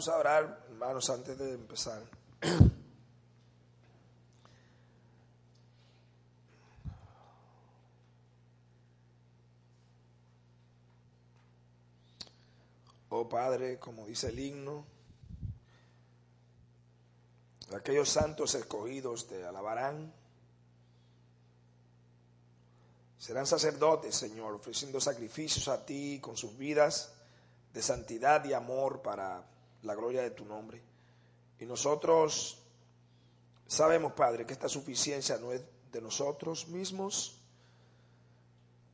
Vamos a orar, hermanos, antes de empezar. Oh Padre, como dice el himno, aquellos santos escogidos te alabarán. Serán sacerdotes, Señor, ofreciendo sacrificios a ti con sus vidas de santidad y amor para la gloria de tu nombre. Y nosotros sabemos, Padre, que esta suficiencia no es de nosotros mismos,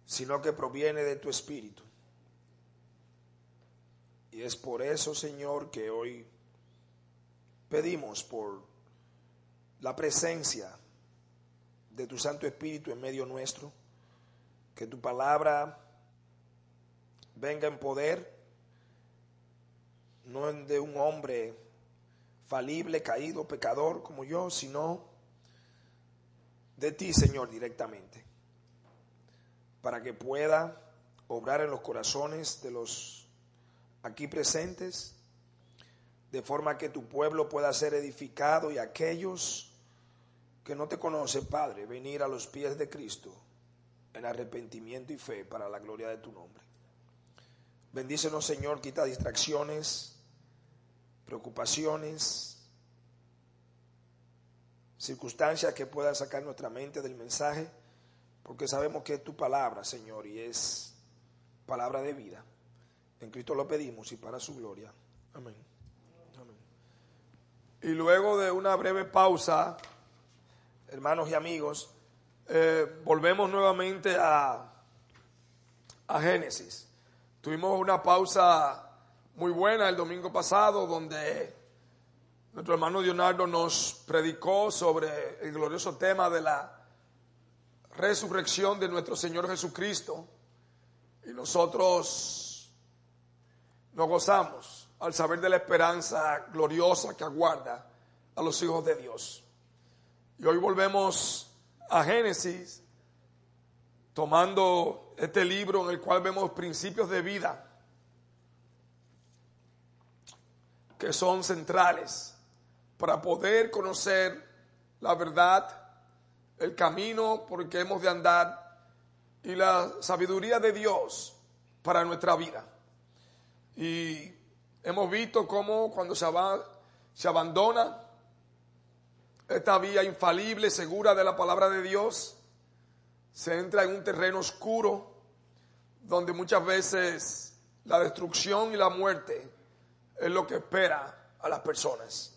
sino que proviene de tu Espíritu. Y es por eso, Señor, que hoy pedimos por la presencia de tu Santo Espíritu en medio nuestro, que tu palabra venga en poder, no de un hombre falible, caído, pecador como yo, sino de ti, Señor, directamente, para que pueda obrar en los corazones de los aquí presentes, de forma que tu pueblo pueda ser edificado y aquellos que no te conocen, Padre, venir a los pies de Cristo en arrepentimiento y fe para la gloria de tu nombre. Bendícenos, Señor, quita distracciones, preocupaciones, circunstancias que puedan sacar nuestra mente del mensaje, porque sabemos que es tu palabra, Señor, y es palabra de vida. En Cristo lo pedimos y para su gloria. Amén. Y luego de una breve pausa, hermanos y amigos, eh, volvemos nuevamente a, a Génesis. Tuvimos una pausa muy buena el domingo pasado donde nuestro hermano Leonardo nos predicó sobre el glorioso tema de la resurrección de nuestro Señor Jesucristo. Y nosotros nos gozamos al saber de la esperanza gloriosa que aguarda a los hijos de Dios. Y hoy volvemos a Génesis, tomando este libro en el cual vemos principios de vida que son centrales para poder conocer la verdad, el camino por el que hemos de andar y la sabiduría de Dios para nuestra vida. Y hemos visto cómo cuando se, se abandona esta vía infalible, segura de la palabra de Dios, se entra en un terreno oscuro donde muchas veces la destrucción y la muerte es lo que espera a las personas.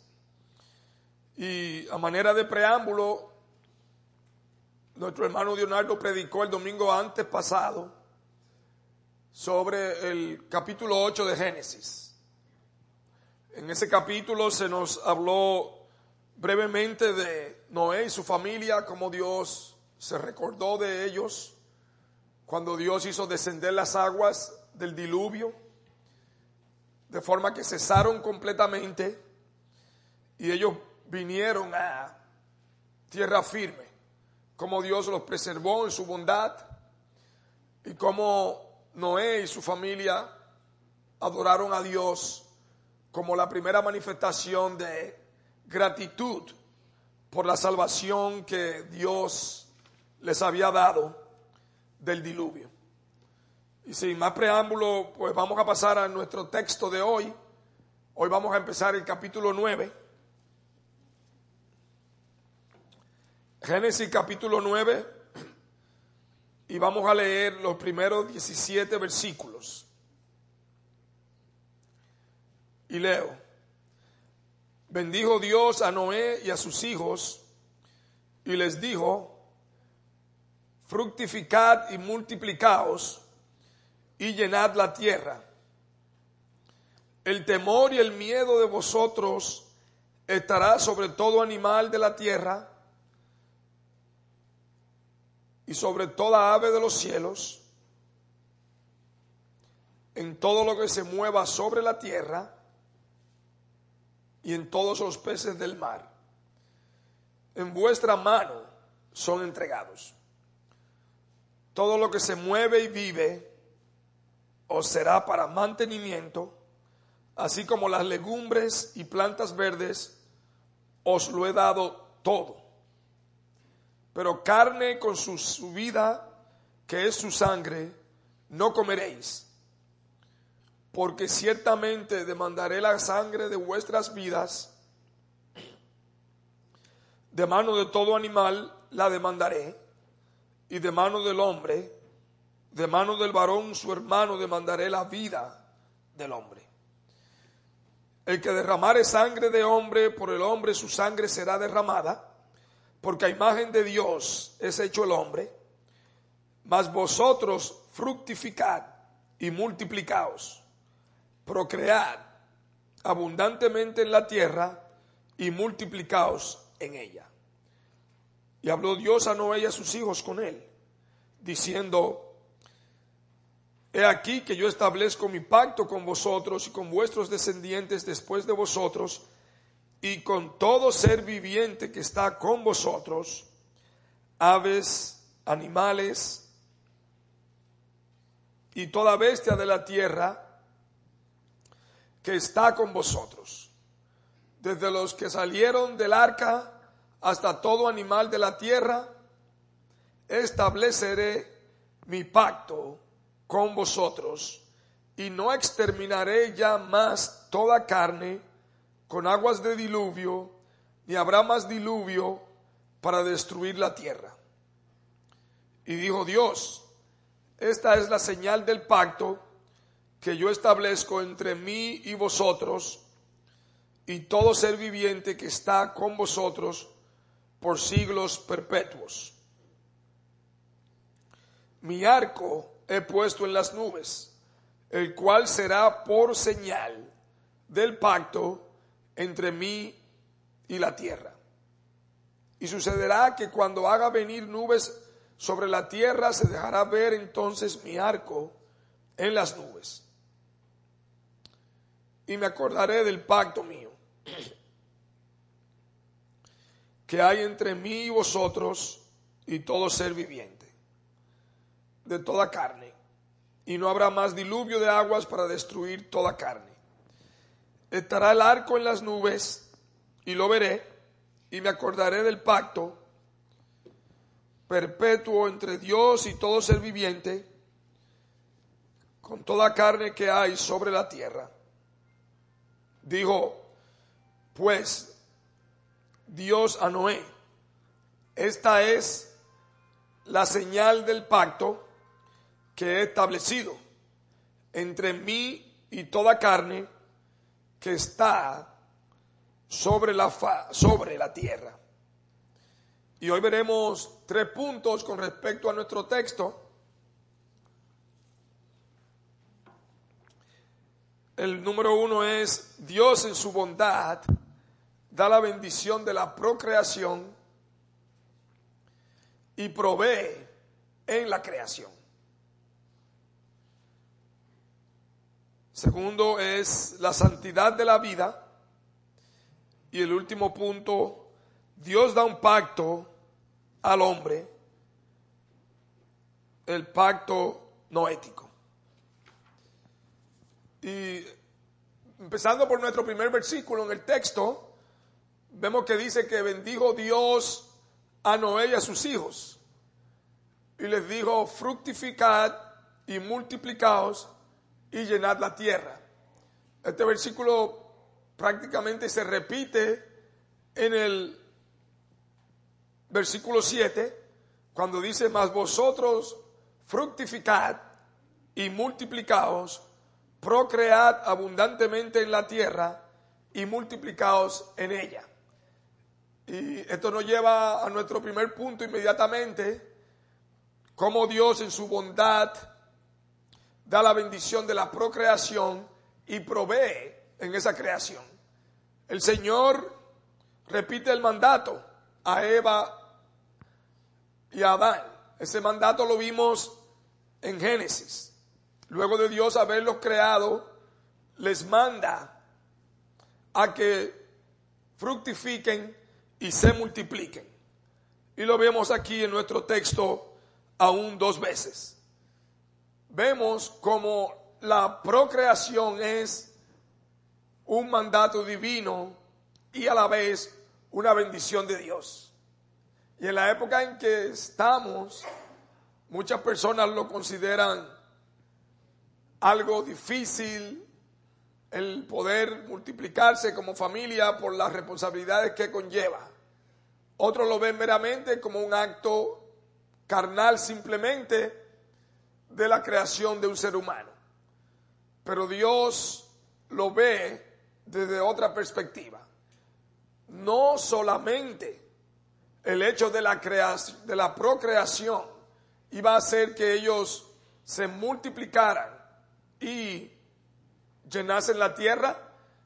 Y a manera de preámbulo, nuestro hermano Leonardo predicó el domingo antes pasado sobre el capítulo 8 de Génesis. En ese capítulo se nos habló brevemente de Noé y su familia, cómo Dios se recordó de ellos cuando Dios hizo descender las aguas del diluvio, de forma que cesaron completamente y ellos vinieron a tierra firme, como Dios los preservó en su bondad y cómo Noé y su familia adoraron a Dios como la primera manifestación de gratitud por la salvación que Dios les había dado del diluvio. Y sin más preámbulo, pues vamos a pasar a nuestro texto de hoy. Hoy vamos a empezar el capítulo 9. Génesis capítulo 9 y vamos a leer los primeros 17 versículos. Y leo, bendijo Dios a Noé y a sus hijos y les dijo, fructificad y multiplicaos y llenad la tierra. El temor y el miedo de vosotros estará sobre todo animal de la tierra y sobre toda ave de los cielos, en todo lo que se mueva sobre la tierra y en todos los peces del mar. En vuestra mano son entregados. Todo lo que se mueve y vive os será para mantenimiento así como las legumbres y plantas verdes, os lo he dado todo. Pero carne con su, su vida, que es su sangre, no comeréis, porque ciertamente demandaré la sangre de vuestras vidas, de mano de todo animal la demandaré, y de mano del hombre, de mano del varón su hermano demandaré la vida del hombre. El que derramare sangre de hombre, por el hombre su sangre será derramada, porque a imagen de Dios es hecho el hombre. Mas vosotros fructificad y multiplicaos, procread abundantemente en la tierra y multiplicaos en ella. Y habló Dios a Noé y a sus hijos con él, diciendo, He aquí que yo establezco mi pacto con vosotros y con vuestros descendientes después de vosotros, y con todo ser viviente que está con vosotros, aves, animales y toda bestia de la tierra que está con vosotros, desde los que salieron del arca hasta todo animal de la tierra, estableceré mi pacto con vosotros y no exterminaré ya más toda carne con aguas de diluvio, ni habrá más diluvio para destruir la tierra. Y dijo Dios, esta es la señal del pacto que yo establezco entre mí y vosotros y todo ser viviente que está con vosotros por siglos perpetuos. Mi arco he puesto en las nubes, el cual será por señal del pacto entre mí y la tierra. Y sucederá que cuando haga venir nubes sobre la tierra, se dejará ver entonces mi arco en las nubes. Y me acordaré del pacto mío que hay entre mí y vosotros y todo ser viviente de toda carne, y no habrá más diluvio de aguas para destruir toda carne. Estará el arco en las nubes, y lo veré, y me acordaré del pacto perpetuo entre Dios y todo ser viviente, con toda carne que hay sobre la tierra. Dijo, pues, Dios a Noé, esta es la señal del pacto que he establecido entre mí y toda carne que está sobre la, sobre la tierra. Y hoy veremos tres puntos con respecto a nuestro texto. El número uno es Dios en su bondad da la bendición de la procreación y provee en la creación. Segundo es la santidad de la vida. Y el último punto, Dios da un pacto al hombre, el pacto no ético. Y empezando por nuestro primer versículo en el texto, vemos que dice que bendijo Dios a Noé y a sus hijos. Y les dijo, fructificad y multiplicaos y llenad la tierra. Este versículo prácticamente se repite en el versículo 7, cuando dice, mas vosotros fructificad y multiplicaos, procread abundantemente en la tierra y multiplicaos en ella. Y esto nos lleva a nuestro primer punto inmediatamente, como Dios en su bondad da la bendición de la procreación y provee en esa creación. El Señor repite el mandato a Eva y a Adán. Ese mandato lo vimos en Génesis. Luego de Dios haberlos creado, les manda a que fructifiquen y se multipliquen. Y lo vemos aquí en nuestro texto aún dos veces vemos como la procreación es un mandato divino y a la vez una bendición de Dios. Y en la época en que estamos, muchas personas lo consideran algo difícil, el poder multiplicarse como familia por las responsabilidades que conlleva. Otros lo ven meramente como un acto carnal simplemente de la creación de un ser humano. Pero Dios lo ve desde otra perspectiva. No solamente el hecho de la, creación, de la procreación iba a hacer que ellos se multiplicaran y llenasen la tierra,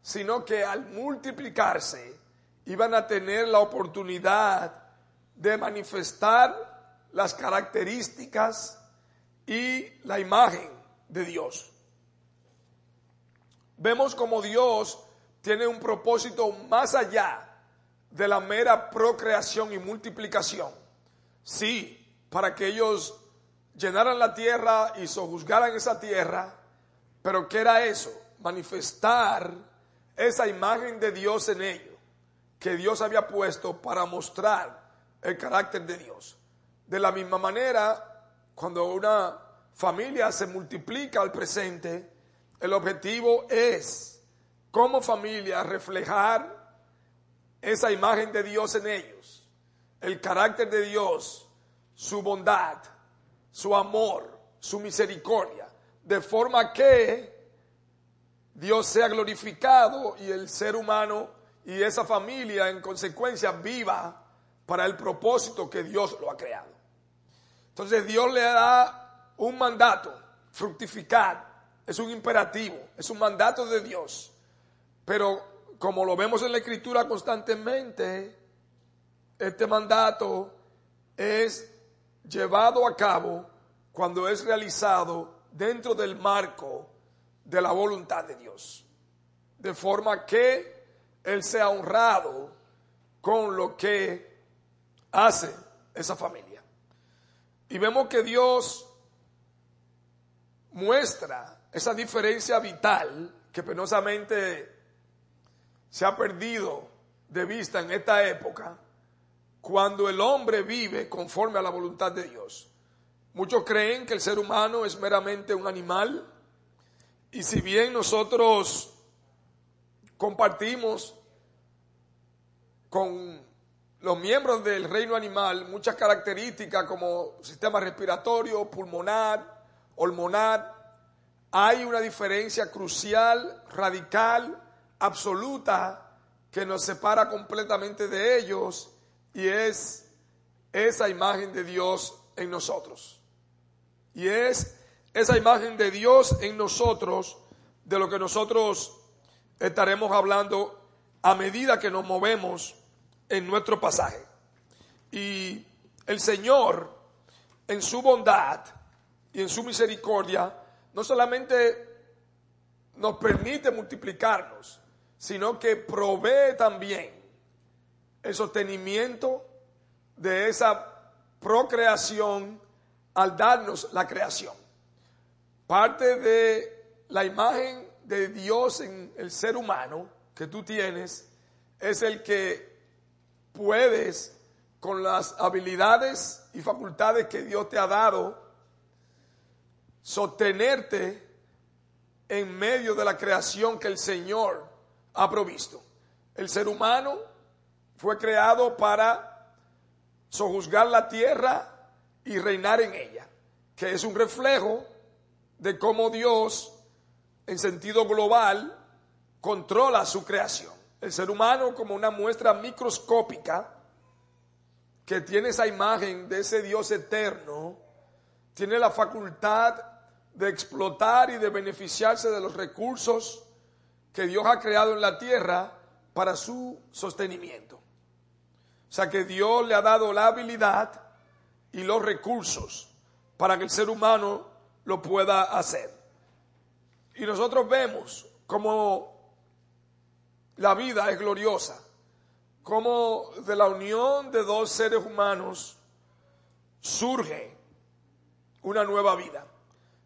sino que al multiplicarse iban a tener la oportunidad de manifestar las características y la imagen de Dios. Vemos como Dios tiene un propósito más allá de la mera procreación y multiplicación. Sí, para que ellos llenaran la tierra y sojuzgaran esa tierra, pero ¿qué era eso? Manifestar esa imagen de Dios en ellos, que Dios había puesto para mostrar el carácter de Dios. De la misma manera, cuando una familia se multiplica al presente, el objetivo es, como familia, reflejar esa imagen de Dios en ellos, el carácter de Dios, su bondad, su amor, su misericordia, de forma que Dios sea glorificado y el ser humano y esa familia en consecuencia viva para el propósito que Dios lo ha creado. Entonces Dios le da un mandato, fructificar, es un imperativo, es un mandato de Dios. Pero como lo vemos en la escritura constantemente, este mandato es llevado a cabo cuando es realizado dentro del marco de la voluntad de Dios. De forma que Él sea honrado con lo que hace esa familia. Y vemos que Dios muestra esa diferencia vital que penosamente se ha perdido de vista en esta época cuando el hombre vive conforme a la voluntad de Dios. Muchos creen que el ser humano es meramente un animal y si bien nosotros compartimos con los miembros del reino animal muchas características como sistema respiratorio, pulmonar, hormonal. Hay una diferencia crucial, radical, absoluta, que nos separa completamente de ellos y es esa imagen de Dios en nosotros. Y es esa imagen de Dios en nosotros de lo que nosotros estaremos hablando a medida que nos movemos en nuestro pasaje. Y el Señor, en su bondad y en su misericordia, no solamente nos permite multiplicarnos, sino que provee también el sostenimiento de esa procreación al darnos la creación. Parte de la imagen de Dios en el ser humano que tú tienes es el que puedes, con las habilidades y facultades que Dios te ha dado, sostenerte en medio de la creación que el Señor ha provisto. El ser humano fue creado para sojuzgar la tierra y reinar en ella, que es un reflejo de cómo Dios, en sentido global, controla su creación el ser humano como una muestra microscópica que tiene esa imagen de ese Dios eterno, tiene la facultad de explotar y de beneficiarse de los recursos que Dios ha creado en la tierra para su sostenimiento. O sea que Dios le ha dado la habilidad y los recursos para que el ser humano lo pueda hacer. Y nosotros vemos como la vida es gloriosa, como de la unión de dos seres humanos surge una nueva vida.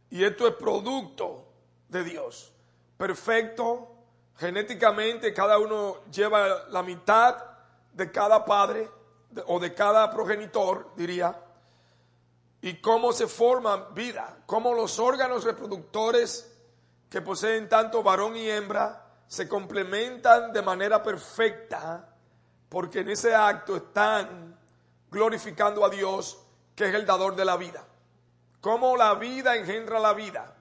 Y esto es producto de Dios, perfecto, Genéticamente cada uno lleva la mitad de cada padre o de cada progenitor, diría, y cómo se forma vida, cómo los órganos reproductores que poseen tanto varón y hembra se complementan de manera perfecta, porque en ese acto están glorificando a Dios, que es el dador de la vida. Cómo la vida engendra la vida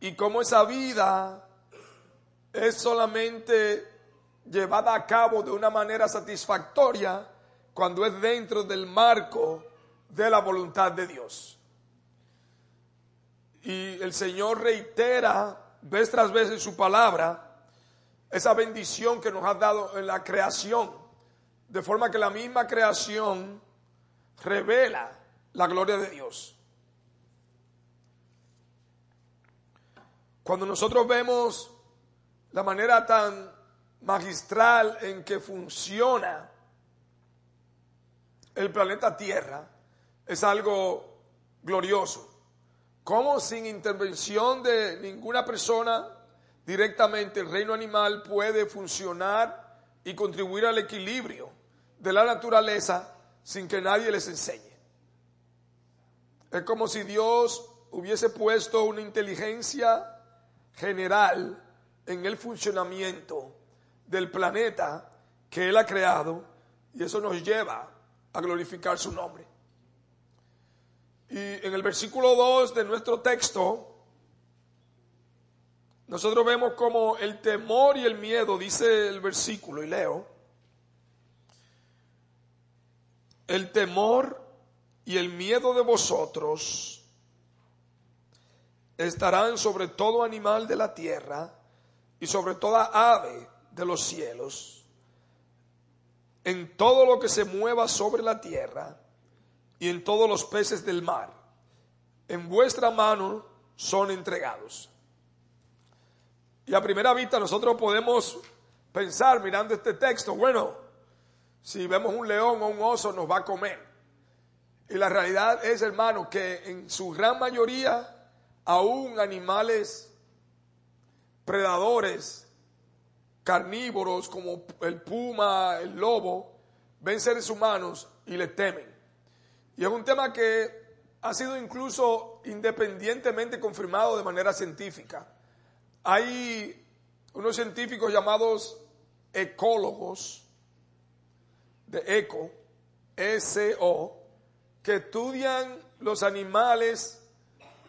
y cómo esa vida es solamente llevada a cabo de una manera satisfactoria cuando es dentro del marco de la voluntad de Dios. Y el Señor reitera vez tras vez en su palabra esa bendición que nos ha dado en la creación, de forma que la misma creación revela la gloria de Dios. Cuando nosotros vemos la manera tan magistral en que funciona el planeta Tierra, es algo glorioso. Como sin intervención de ninguna persona directamente el reino animal puede funcionar y contribuir al equilibrio de la naturaleza sin que nadie les enseñe. Es como si Dios hubiese puesto una inteligencia general en el funcionamiento del planeta que Él ha creado y eso nos lleva a glorificar su nombre. Y en el versículo 2 de nuestro texto, nosotros vemos como el temor y el miedo, dice el versículo, y leo, el temor y el miedo de vosotros estarán sobre todo animal de la tierra y sobre toda ave de los cielos, en todo lo que se mueva sobre la tierra y en todos los peces del mar. En vuestra mano son entregados. Y a primera vista nosotros podemos pensar mirando este texto, bueno, si vemos un león o un oso nos va a comer. Y la realidad es, hermano, que en su gran mayoría, aún animales predadores, carnívoros como el puma, el lobo, ven seres humanos y le temen. Y es un tema que ha sido incluso independientemente confirmado de manera científica. Hay unos científicos llamados ecólogos, de eco, ECO, que estudian los animales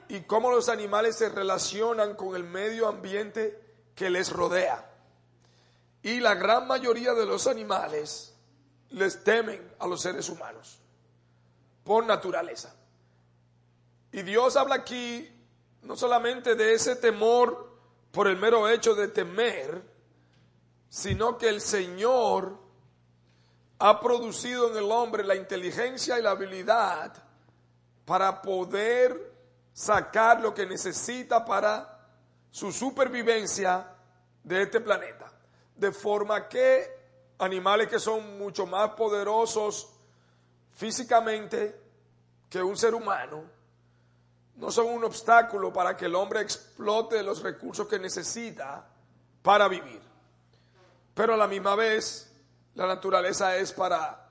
y cómo los animales se relacionan con el medio ambiente que les rodea. Y la gran mayoría de los animales les temen a los seres humanos por naturaleza. Y Dios habla aquí no solamente de ese temor por el mero hecho de temer, sino que el Señor ha producido en el hombre la inteligencia y la habilidad para poder sacar lo que necesita para su supervivencia de este planeta. De forma que animales que son mucho más poderosos físicamente que un ser humano, no son un obstáculo para que el hombre explote los recursos que necesita para vivir. Pero a la misma vez, la naturaleza es para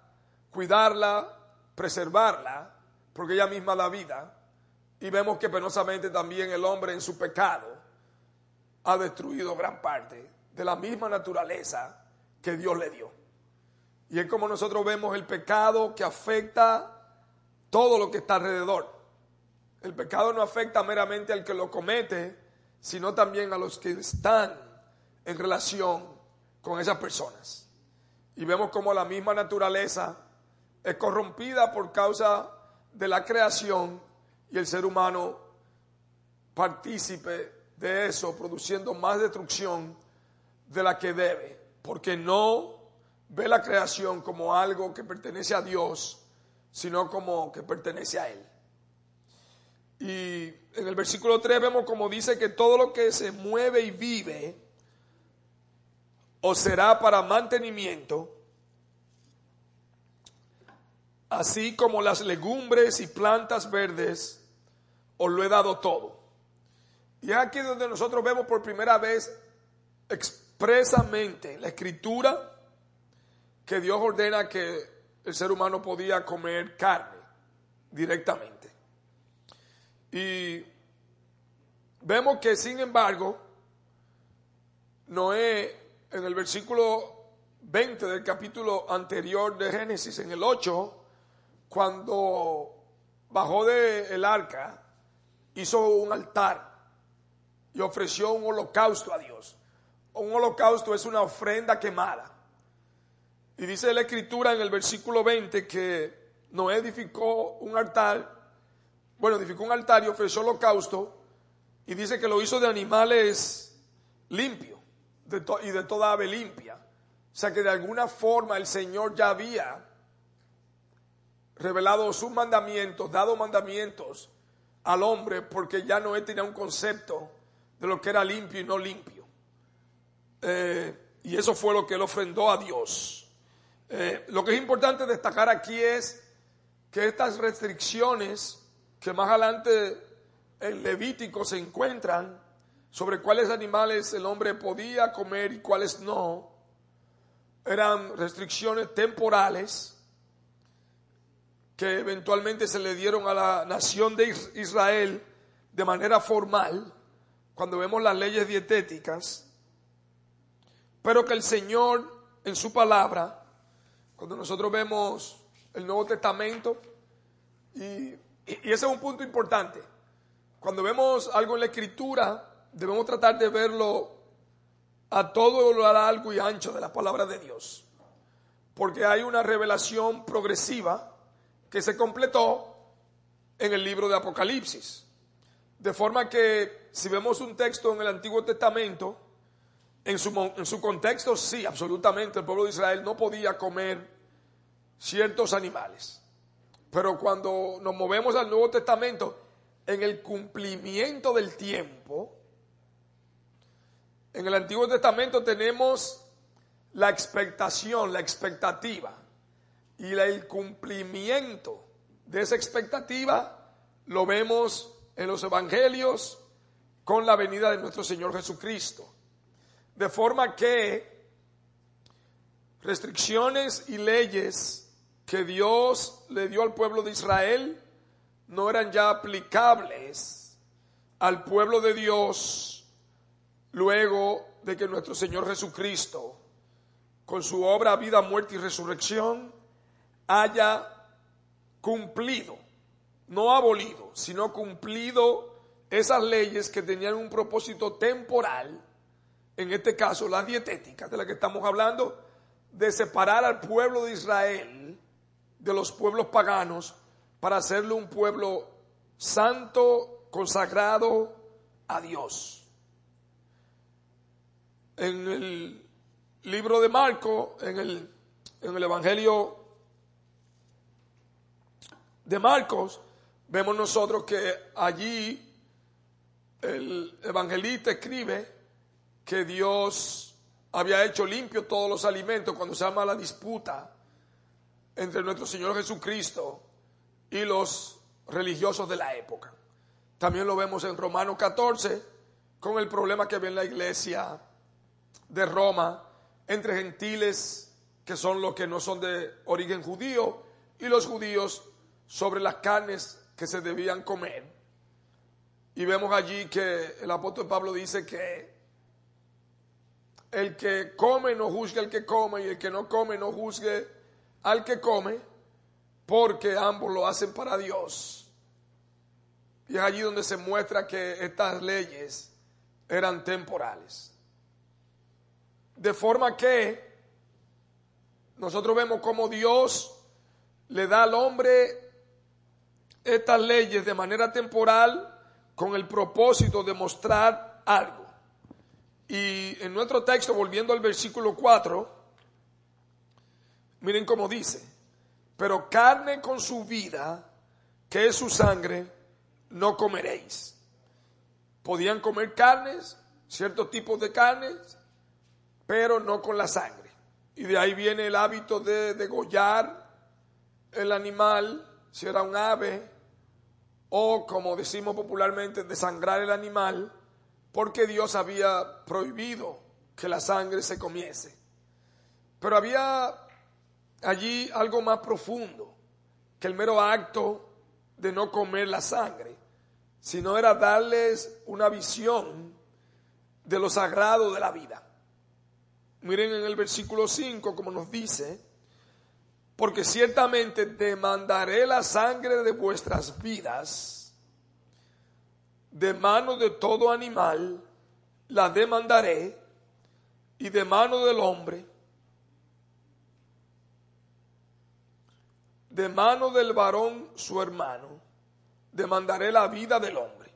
cuidarla, preservarla, porque ella misma da vida. Y vemos que penosamente también el hombre en su pecado ha destruido gran parte de la misma naturaleza que Dios le dio. Y es como nosotros vemos el pecado que afecta todo lo que está alrededor. El pecado no afecta meramente al que lo comete, sino también a los que están en relación con esas personas. Y vemos como la misma naturaleza es corrompida por causa de la creación y el ser humano partícipe de eso, produciendo más destrucción de la que debe, porque no ve la creación como algo que pertenece a Dios, sino como que pertenece a Él. Y en el versículo 3 vemos como dice que todo lo que se mueve y vive o será para mantenimiento, así como las legumbres y plantas verdes, os lo he dado todo. Y es aquí donde nosotros vemos por primera vez expresamente en la escritura que Dios ordena que el ser humano podía comer carne directamente. Y vemos que sin embargo, Noé en el versículo 20 del capítulo anterior de Génesis, en el 8, cuando bajó del arca, hizo un altar y ofreció un holocausto a Dios. Un holocausto es una ofrenda quemada. Y dice la escritura en el versículo 20 que Noé edificó un altar, bueno, edificó un altar y ofreció holocausto, y dice que lo hizo de animales limpios y de toda ave limpia. O sea que de alguna forma el Señor ya había revelado sus mandamientos, dado mandamientos al hombre, porque ya Noé tenía un concepto de lo que era limpio y no limpio. Eh, y eso fue lo que él ofrendó a Dios. Eh, lo que es importante destacar aquí es que estas restricciones que más adelante en Levítico se encuentran sobre cuáles animales el hombre podía comer y cuáles no, eran restricciones temporales que eventualmente se le dieron a la nación de Israel de manera formal, cuando vemos las leyes dietéticas, pero que el Señor en su palabra, cuando nosotros vemos el Nuevo Testamento, y, ese es un punto importante, cuando vemos algo en la Escritura, debemos tratar de verlo a todo lo largo y ancho de la palabra de Dios, porque hay una revelación progresiva que se completó en el libro de Apocalipsis. De forma que si vemos un texto en el Antiguo Testamento, en su, en su contexto sí, absolutamente, el pueblo de Israel no podía comer ciertos animales. Pero cuando nos movemos al Nuevo Testamento, en el cumplimiento del tiempo, en el Antiguo Testamento tenemos la expectación, la expectativa y el cumplimiento de esa expectativa lo vemos en los evangelios con la venida de nuestro Señor Jesucristo. De forma que restricciones y leyes que Dios le dio al pueblo de Israel no eran ya aplicables al pueblo de Dios luego de que nuestro Señor Jesucristo, con su obra, vida, muerte y resurrección, haya cumplido, no abolido, sino cumplido esas leyes que tenían un propósito temporal, en este caso las dietéticas de las que estamos hablando, de separar al pueblo de Israel de los pueblos paganos para hacerlo un pueblo santo, consagrado a Dios. En el libro de Marco, en el, en el Evangelio de Marcos, vemos nosotros que allí el evangelista escribe que Dios había hecho limpio todos los alimentos cuando se llama la disputa entre nuestro Señor Jesucristo y los religiosos de la época. También lo vemos en Romanos 14 con el problema que ve en la iglesia de Roma entre gentiles que son los que no son de origen judío y los judíos sobre las carnes que se debían comer. Y vemos allí que el apóstol Pablo dice que el que come no juzgue al que come y el que no come no juzgue al que come, porque ambos lo hacen para Dios. Y es allí donde se muestra que estas leyes eran temporales. De forma que nosotros vemos como Dios le da al hombre estas leyes de manera temporal con el propósito de mostrar algo. Y en nuestro texto, volviendo al versículo 4, miren cómo dice, pero carne con su vida, que es su sangre, no comeréis. Podían comer carnes, ciertos tipos de carnes, pero no con la sangre. Y de ahí viene el hábito de degollar el animal, si era un ave, o como decimos popularmente, desangrar el animal, porque Dios había prohibido que la sangre se comiese. Pero había allí algo más profundo que el mero acto de no comer la sangre, sino era darles una visión de lo sagrado de la vida. Miren en el versículo 5 como nos dice, porque ciertamente demandaré la sangre de vuestras vidas, de mano de todo animal la demandaré, y de mano del hombre, de mano del varón su hermano, demandaré la vida del hombre.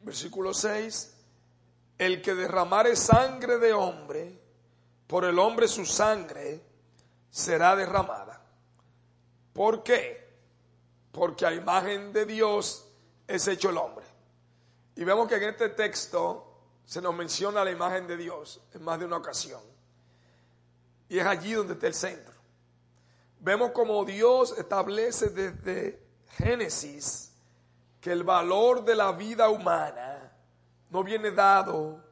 Versículo 6, el que derramare sangre de hombre, por el hombre su sangre será derramada. ¿Por qué? Porque a imagen de Dios es hecho el hombre. Y vemos que en este texto se nos menciona la imagen de Dios en más de una ocasión. Y es allí donde está el centro. Vemos como Dios establece desde Génesis que el valor de la vida humana no viene dado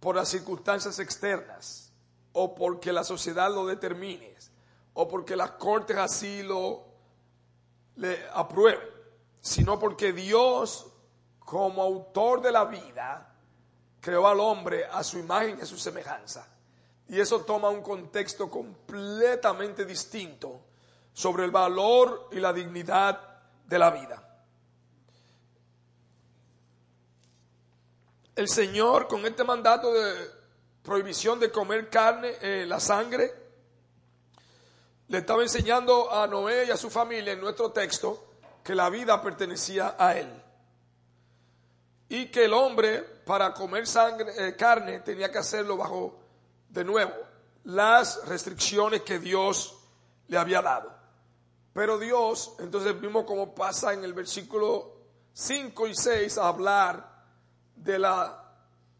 por las circunstancias externas o porque la sociedad lo determine o porque las cortes así lo aprueben, sino porque Dios como autor de la vida creó al hombre a su imagen y a su semejanza. Y eso toma un contexto completamente distinto sobre el valor y la dignidad de la vida. El Señor con este mandato de prohibición de comer carne, eh, la sangre, le estaba enseñando a Noé y a su familia en nuestro texto que la vida pertenecía a él y que el hombre para comer sangre, eh, carne tenía que hacerlo bajo, de nuevo, las restricciones que Dios le había dado. Pero Dios, entonces vimos cómo pasa en el versículo 5 y 6 a hablar de la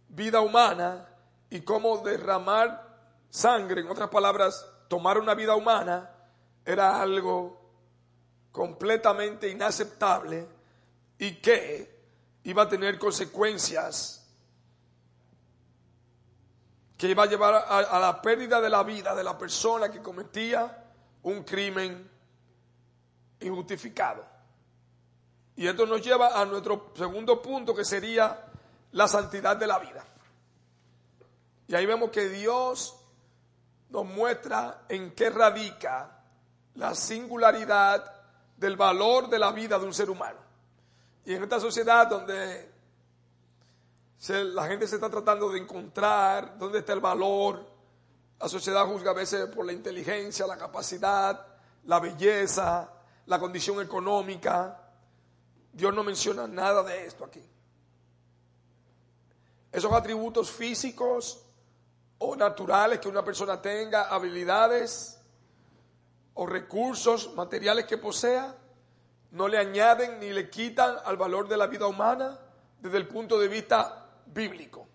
vida humana y cómo derramar sangre, en otras palabras, tomar una vida humana, era algo completamente inaceptable y que iba a tener consecuencias que iba a llevar a, la pérdida de la vida de la persona que cometía un crimen injustificado. Y esto nos lleva a nuestro segundo punto que sería la santidad de la vida. Y ahí vemos que Dios nos muestra en qué radica la singularidad del valor de la vida de un ser humano. Y en esta sociedad donde la gente se está tratando de encontrar dónde está el valor, la sociedad juzga a veces por la inteligencia, la capacidad, la belleza, la condición económica. Dios no menciona nada de esto aquí. Esos atributos físicos o naturales que una persona tenga, habilidades o recursos materiales que posea, no le añaden ni le quitan al valor de la vida humana desde el punto de vista bíblico.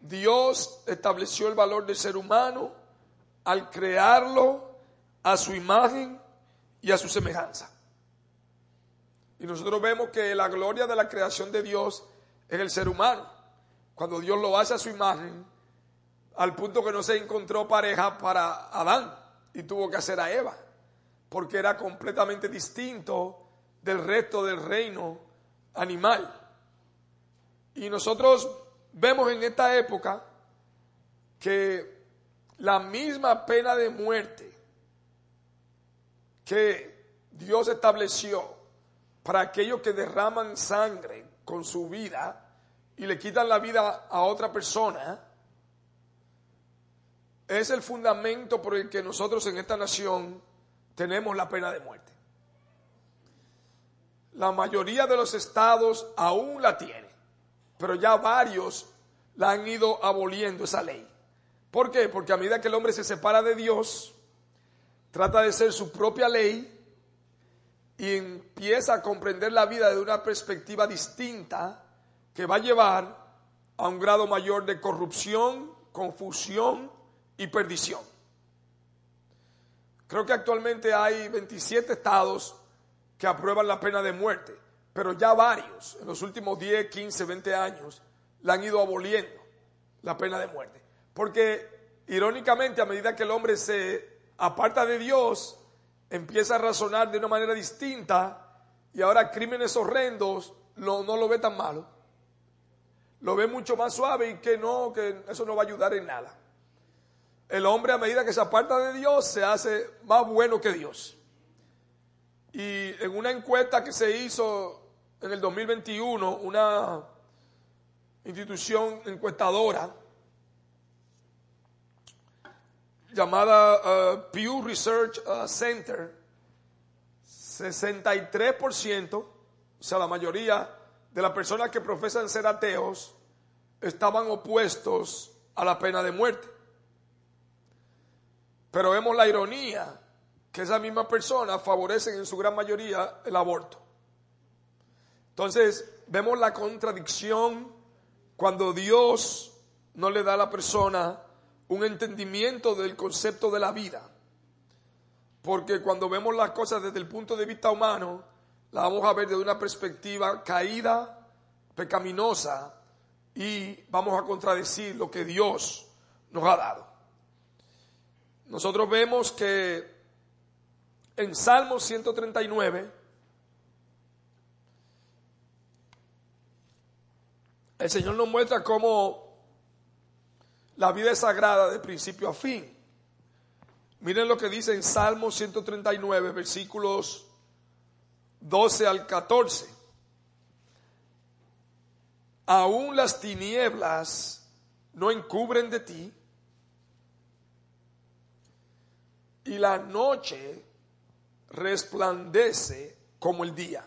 Dios estableció el valor del ser humano al crearlo a su imagen y a su semejanza. Y nosotros vemos que la gloria de la creación de Dios es el ser humano. Cuando Dios lo hace a su imagen, al punto que no se encontró pareja para Adán y tuvo que hacer a Eva porque era completamente distinto del resto del reino animal. Y nosotros vemos en esta época que la misma pena de muerte que Dios estableció para aquellos que derraman sangre con su vida y le quitan la vida a otra persona, es el fundamento por el que nosotros en esta nación tenemos la pena de muerte. La mayoría de los estados aún la tiene, pero ya varios la han ido aboliendo esa ley. ¿Por qué? Porque a medida que el hombre se separa de Dios, trata de ser su propia ley y empieza a comprender la vida de una perspectiva distinta que va a llevar a un grado mayor de corrupción, confusión y perdición. Creo que actualmente hay 27 estados que aprueban la pena de muerte, pero ya varios, en los últimos 10, 15, 20 años, la han ido aboliendo, la pena de muerte. Porque irónicamente a medida que el hombre se aparta de Dios, empieza a razonar de una manera distinta y ahora crímenes horrendos no lo ve tan malo. Lo ve mucho más suave y que no, que eso no va a ayudar en nada. El hombre a medida que se aparta de Dios se hace más bueno que Dios. Y en una encuesta que se hizo en el 2021, una institución encuestadora llamada uh, Pew Research uh, Center, 63%, o sea, la mayoría de las personas que profesan ser ateos estaban opuestos a la pena de muerte. Pero vemos la ironía que esas mismas personas favorecen en su gran mayoría el aborto. Entonces, vemos la contradicción cuando Dios no le da a la persona un entendimiento del concepto de la vida. Porque cuando vemos las cosas desde el punto de vista humano, la vamos a ver desde una perspectiva caída, pecaminosa, y vamos a contradecir lo que Dios nos ha dado. Nosotros vemos que en Salmo 139, el Señor nos muestra cómo la vida es sagrada de principio a fin. Miren lo que dice en Salmo 139, versículos 12 al 14. Aún las tinieblas no encubren de ti y la noche resplandece como el día.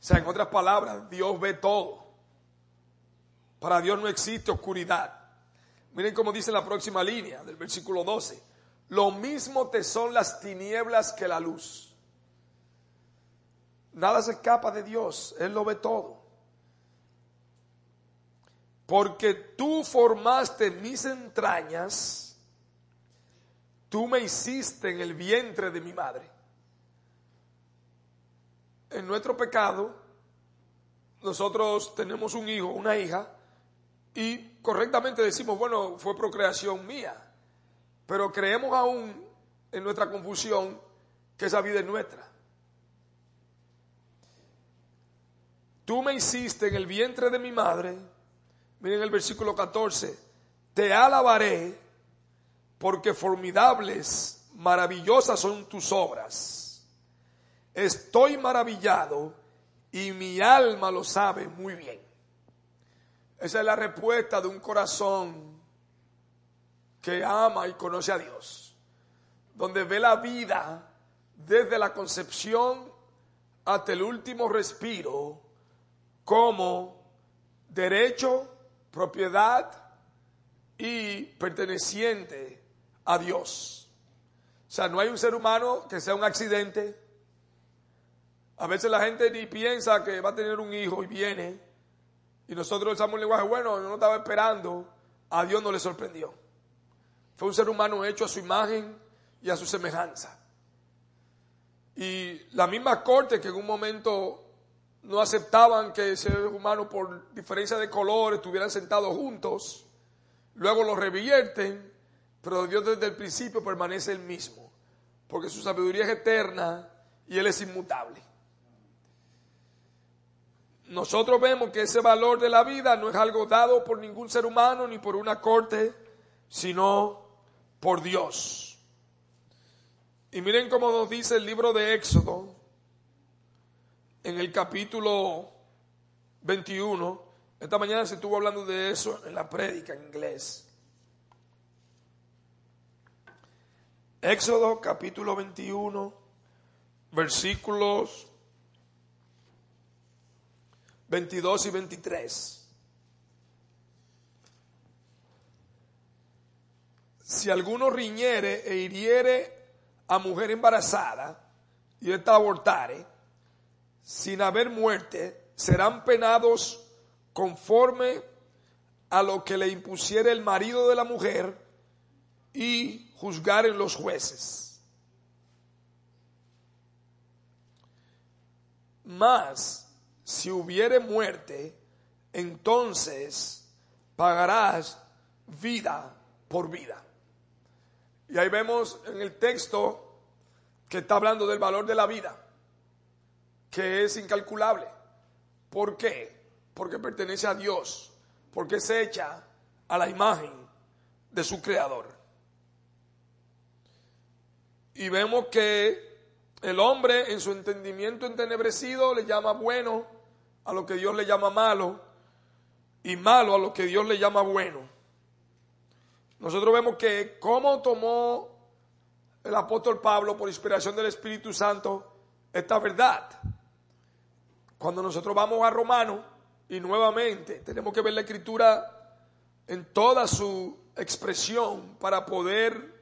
O sea, en otras palabras, Dios ve todo. Para Dios no existe oscuridad. Miren cómo dice la próxima línea del versículo 12. Lo mismo te son las tinieblas que la luz. Nada se escapa de Dios, Él lo ve todo. Porque tú formaste mis entrañas, tú me hiciste en el vientre de mi madre. En nuestro pecado, nosotros tenemos un hijo, una hija, y correctamente decimos, bueno, fue procreación mía. Pero creemos aún en nuestra confusión que esa vida es nuestra. Tú me hiciste en el vientre de mi madre, miren el versículo 14, te alabaré porque formidables, maravillosas son tus obras. Estoy maravillado y mi alma lo sabe muy bien. Esa es la respuesta de un corazón que ama y conoce a Dios, donde ve la vida desde la concepción hasta el último respiro como derecho, propiedad y perteneciente a Dios. O sea, no hay un ser humano que sea un accidente. A veces la gente ni piensa que va a tener un hijo y viene. Y nosotros usamos un lenguaje, bueno, no estaba esperando. A Dios no le sorprendió. Fue un ser humano hecho a su imagen y a su semejanza. Y la misma corte que en un momento no aceptaban que seres humanos por diferencia de color estuvieran sentados juntos, luego lo revierten, pero Dios desde el principio permanece el mismo, porque su sabiduría es eterna y Él es inmutable. Nosotros vemos que ese valor de la vida no es algo dado por ningún ser humano ni por una corte, sino por Dios. Y miren cómo nos dice el libro de Éxodo en el capítulo 21. Esta mañana se estuvo hablando de eso en la prédica en inglés. Éxodo capítulo 21, versículos 22 y 23. si alguno riñere e hiriere a mujer embarazada y esta abortare, sin haber muerte, serán penados conforme a lo que le impusiere el marido de la mujer y juzgaren los jueces. Mas, si hubiere muerte, entonces pagarás vida por vida. Y ahí vemos en el texto que está hablando del valor de la vida, que es incalculable. ¿Por qué? Porque pertenece a Dios, porque se echa a la imagen de su creador. Y vemos que el hombre en su entendimiento entenebrecido le llama bueno a lo que Dios le llama malo y malo a lo que Dios le llama bueno. Nosotros vemos que cómo tomó el apóstol Pablo por inspiración del Espíritu Santo esta verdad. Cuando nosotros vamos a Romano y nuevamente tenemos que ver la escritura en toda su expresión para poder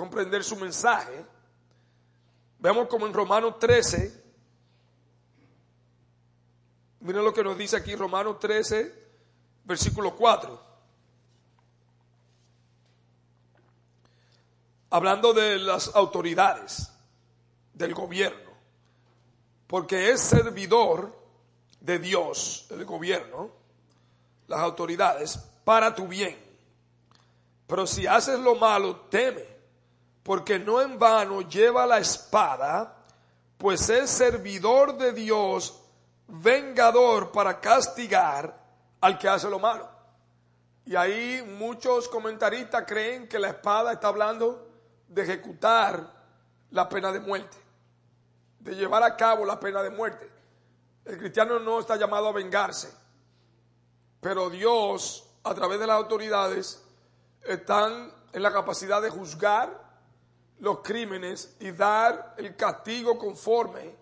comprender su mensaje. Vemos como en Romanos 13, miren lo que nos dice aquí Romanos 13, versículo 4. Hablando de las autoridades del gobierno, porque es servidor de Dios, el gobierno, las autoridades, para tu bien. Pero si haces lo malo, teme porque no en vano lleva la espada, pues es servidor de Dios, vengador para castigar al que hace lo malo. Y ahí muchos comentaristas creen que la espada está hablando de ejecutar la pena de muerte, de llevar a cabo la pena de muerte. El cristiano no está llamado a vengarse, pero Dios, a través de las autoridades, están en la capacidad de juzgar los crímenes y dar el castigo conforme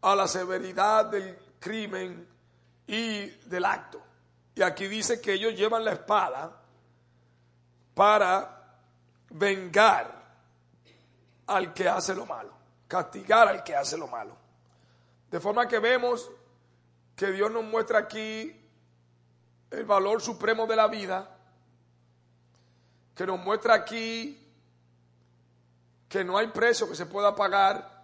a la severidad del crimen y del acto. Y aquí dice que ellos llevan la espada para vengar al que hace lo malo, castigar al que hace lo malo. De forma que vemos que Dios nos muestra aquí el valor supremo de la vida, que nos muestra aquí que no hay precio que se pueda pagar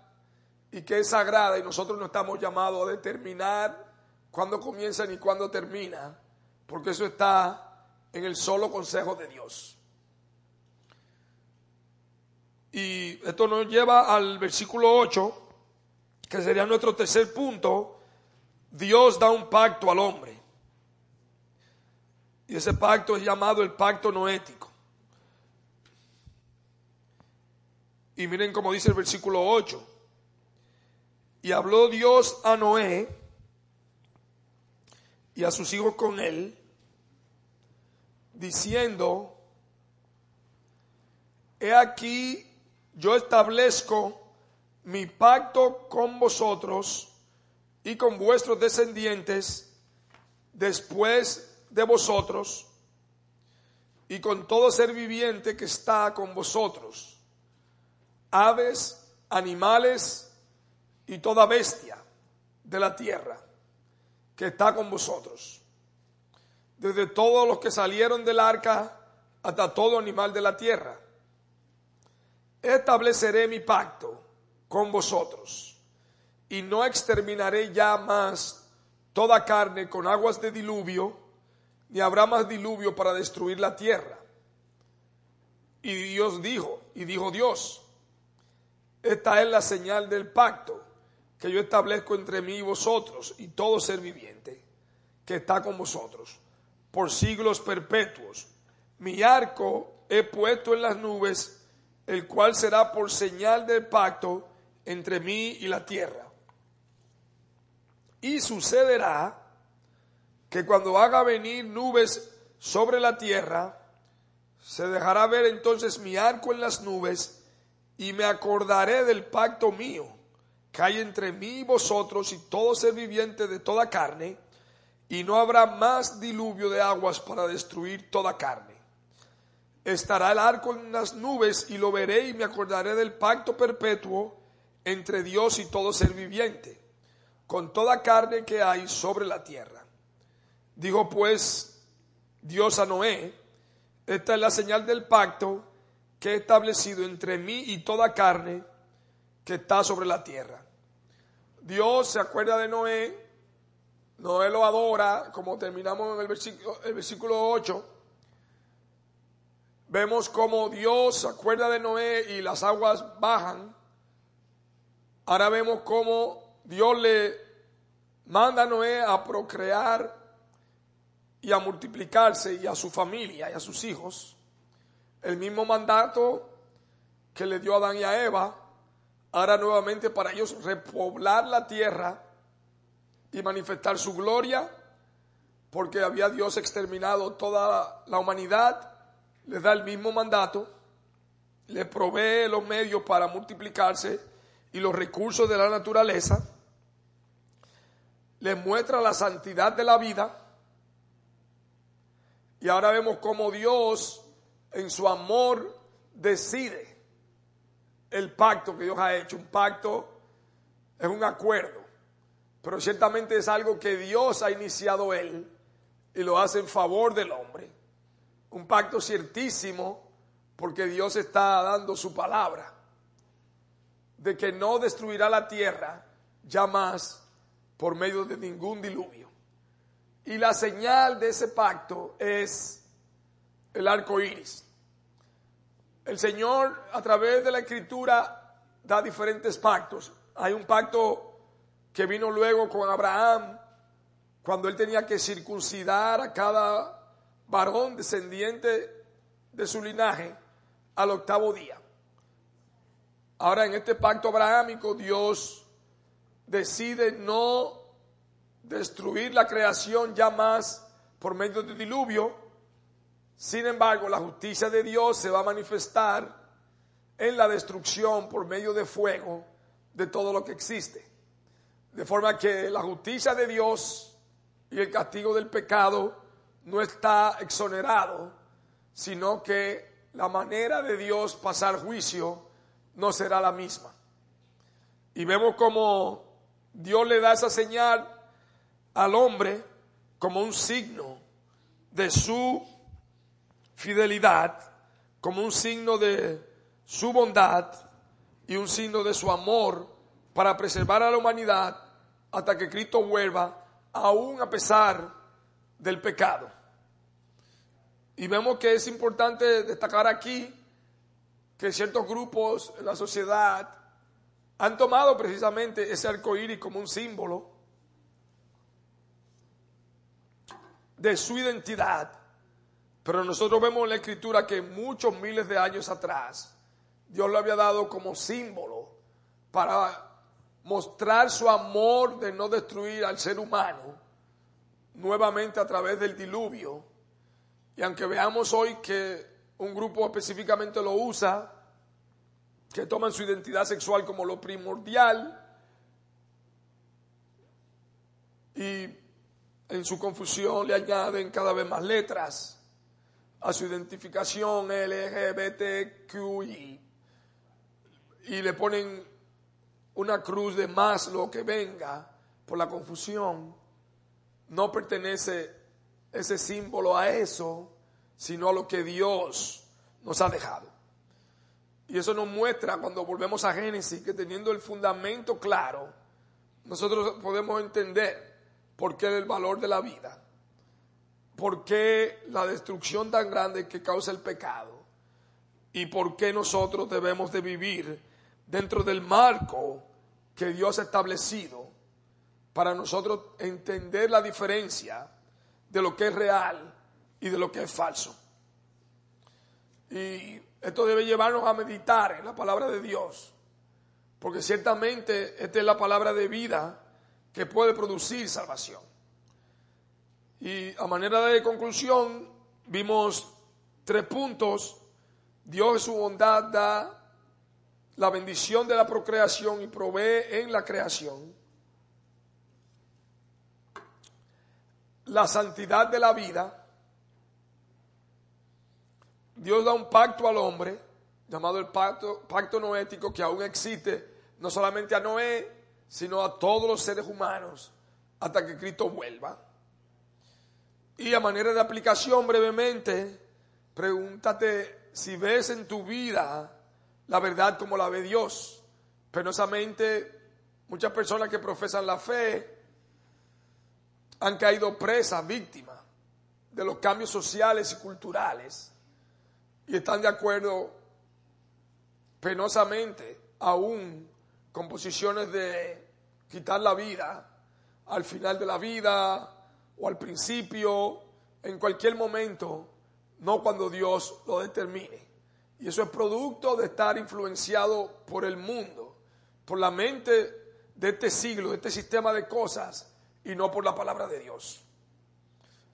y que es sagrada y nosotros no estamos llamados a determinar cuándo comienza ni cuándo termina, porque eso está en el solo consejo de Dios. Y esto nos lleva al versículo 8, que sería nuestro tercer punto. Dios da un pacto al hombre. Y ese pacto es llamado el pacto noético. Y miren cómo dice el versículo 8. Y habló Dios a Noé y a sus hijos con él, diciendo, he aquí, yo establezco mi pacto con vosotros y con vuestros descendientes después de vosotros y con todo ser viviente que está con vosotros aves, animales y toda bestia de la tierra que está con vosotros. Desde todos los que salieron del arca hasta todo animal de la tierra. Estableceré mi pacto con vosotros y no exterminaré ya más toda carne con aguas de diluvio, ni habrá más diluvio para destruir la tierra. Y Dios dijo, y dijo Dios, esta es la señal del pacto que yo establezco entre mí y vosotros y todo ser viviente que está con vosotros por siglos perpetuos. Mi arco he puesto en las nubes, el cual será por señal del pacto entre mí y la tierra. Y sucederá que cuando haga venir nubes sobre la tierra, se dejará ver entonces mi arco en las nubes, y me acordaré del pacto mío que hay entre mí y vosotros y todo ser viviente de toda carne, y no habrá más diluvio de aguas para destruir toda carne. Estará el arco en las nubes y lo veré y me acordaré del pacto perpetuo entre Dios y todo ser viviente, con toda carne que hay sobre la tierra. Dijo pues Dios a Noé, esta es la señal del pacto que he establecido entre mí y toda carne que está sobre la tierra. Dios se acuerda de Noé, Noé lo adora, como terminamos en el versículo, el versículo 8. Vemos como Dios se acuerda de Noé y las aguas bajan. Ahora vemos cómo Dios le manda a Noé a procrear y a multiplicarse y a su familia y a sus hijos. El mismo mandato que le dio a Adán y a Eva, ahora nuevamente para ellos repoblar la tierra y manifestar su gloria, porque había Dios exterminado toda la humanidad, les da el mismo mandato, le provee los medios para multiplicarse y los recursos de la naturaleza, les muestra la santidad de la vida, y ahora vemos cómo Dios en su amor decide el pacto que Dios ha hecho. Un pacto es un acuerdo pero ciertamente es algo que Dios ha iniciado Él y lo hace en favor del hombre. Un pacto ciertísimo porque Dios está dando su palabra de que no destruirá la tierra ya más por medio de ningún diluvio. Y la señal de ese pacto es el arco iris. El Señor, a través de la Escritura, da diferentes pactos. Hay un pacto que vino luego con Abraham, cuando él tenía que circuncidar a cada varón descendiente de su linaje al octavo día. Ahora en este pacto abrahámico Dios decide no destruir la creación ya más por medio del diluvio. Sin embargo, la justicia de Dios se va a manifestar en la destrucción por medio de fuego de todo lo que existe. De forma que la justicia de Dios y el castigo del pecado no está exonerado, sino que la manera de Dios pasar juicio no será la misma. Y vemos como Dios le da esa señal al hombre como un signo de su fidelidad, como un signo de su bondad y un signo de su amor para preservar a la humanidad hasta que Cristo vuelva, aún a pesar del pecado. Y vemos que es importante destacar aquí que ciertos grupos en la sociedad han tomado precisamente ese arco iris como un símbolo de su identidad. Pero nosotros vemos en la escritura que muchos miles de años atrás Dios lo había dado como símbolo para mostrar su amor de no destruir al ser humano nuevamente a través del diluvio. Y aunque veamos hoy que un grupo específicamente lo usa, que toman su identidad sexual como lo primordial, y en su confusión le añaden cada vez más letras a su identificación LGBTQI y le ponen una cruz de más lo que venga por la confusión, no pertenece ese símbolo a eso, sino a lo que Dios nos ha dejado. Y eso nos muestra cuando volvemos a Génesis que teniendo el fundamento claro, nosotros podemos entender por qué el valor de la vida, por qué la destrucción tan grande que causa el pecado y por qué nosotros debemos de vivir dentro del marco que Dios ha establecido para nosotros entender la diferencia de lo que es real y de lo que es falso. Y esto debe llevarnos a meditar en la palabra de Dios, porque ciertamente esta es la palabra de vida que puede producir salvación. Y a manera de conclusión, vimos tres puntos. Dios en su bondad da la bendición de la procreación y provee en la creación. La santidad de la vida. Dios da un pacto al hombre, llamado el pacto, pacto noético, que aún existe, no solamente a Noé, sino a todos los seres humanos, hasta que Cristo vuelva. Y a manera de aplicación brevemente, pregúntate si ves en tu vida la verdad como la ve Dios. Penosamente, muchas personas que profesan la fe han caído presas, víctimas de los cambios sociales y culturales y están de acuerdo penosamente aún con posiciones de quitar la vida al final de la vida o al principio, en cualquier momento, no cuando Dios lo determine. Y eso es producto de estar influenciado por el mundo, por la mente de este siglo, de este sistema de cosas, y no por la palabra de Dios.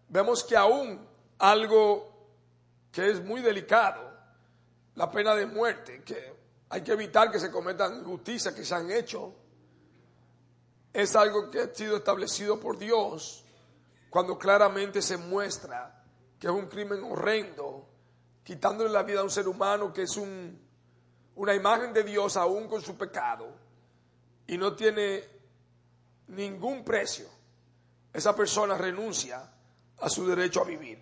Vemos que aún algo que es muy delicado, la pena de muerte, que hay que evitar que se cometan injusticias que se han hecho, es algo que ha sido establecido por Dios cuando claramente se muestra que es un crimen horrendo, quitándole la vida a un ser humano que es un, una imagen de Dios aún con su pecado y no tiene ningún precio. Esa persona renuncia a su derecho a vivir.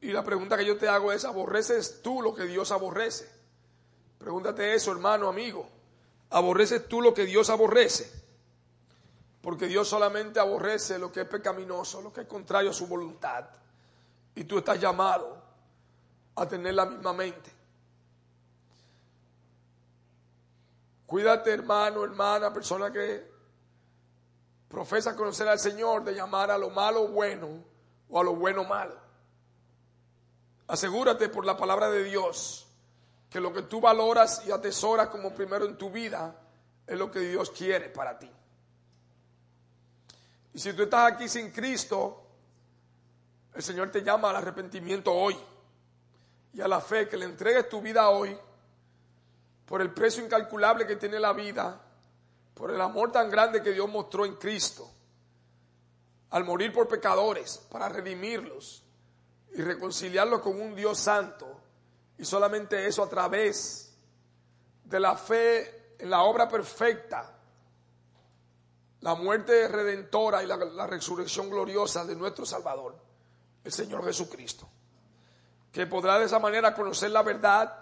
Y la pregunta que yo te hago es, ¿aborreces tú lo que Dios aborrece? Pregúntate eso, hermano, amigo. ¿Aborreces tú lo que Dios aborrece? Porque Dios solamente aborrece lo que es pecaminoso, lo que es contrario a su voluntad. Y tú estás llamado a tener la misma mente. Cuídate, hermano, hermana, persona que profesa conocer al Señor, de llamar a lo malo bueno o a lo bueno malo. Asegúrate por la palabra de Dios que lo que tú valoras y atesoras como primero en tu vida es lo que Dios quiere para ti. Y si tú estás aquí sin Cristo, el Señor te llama al arrepentimiento hoy y a la fe que le entregues tu vida hoy por el precio incalculable que tiene la vida, por el amor tan grande que Dios mostró en Cristo, al morir por pecadores para redimirlos y reconciliarlos con un Dios santo. Y solamente eso a través de la fe en la obra perfecta, la muerte redentora y la, resurrección gloriosa de nuestro Salvador, el Señor Jesucristo. Que podrá de esa manera conocer la verdad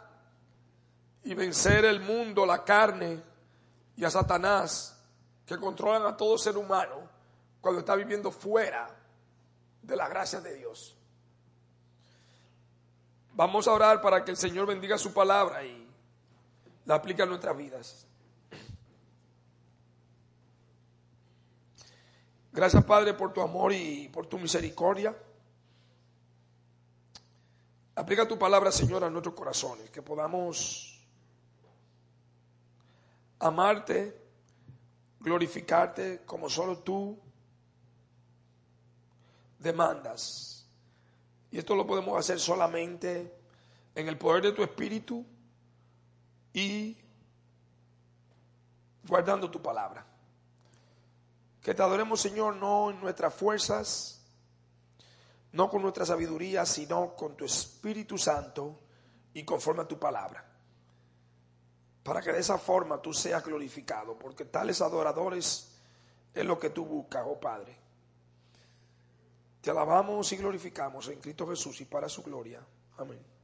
y vencer el mundo, la carne y a Satanás, que controlan a todo ser humano cuando está viviendo fuera de la gracia de Dios. Vamos a orar para que el Señor bendiga su palabra y la aplique a nuestras vidas. Gracias Padre por tu amor y por tu misericordia. Aplica tu palabra, Señor, a nuestros corazones, que podamos amarte, glorificarte como solo tú demandas. Y esto lo podemos hacer solamente en el poder de tu espíritu y guardando tu palabra. Que te adoremos, Señor, no en nuestras fuerzas, no con nuestra sabiduría, sino con tu Espíritu Santo y conforme a tu palabra. Para que de esa forma tú seas glorificado, porque tales adoradores es lo que tú buscas, oh Padre. Te alabamos y glorificamos en Cristo Jesús y para su gloria. Amén.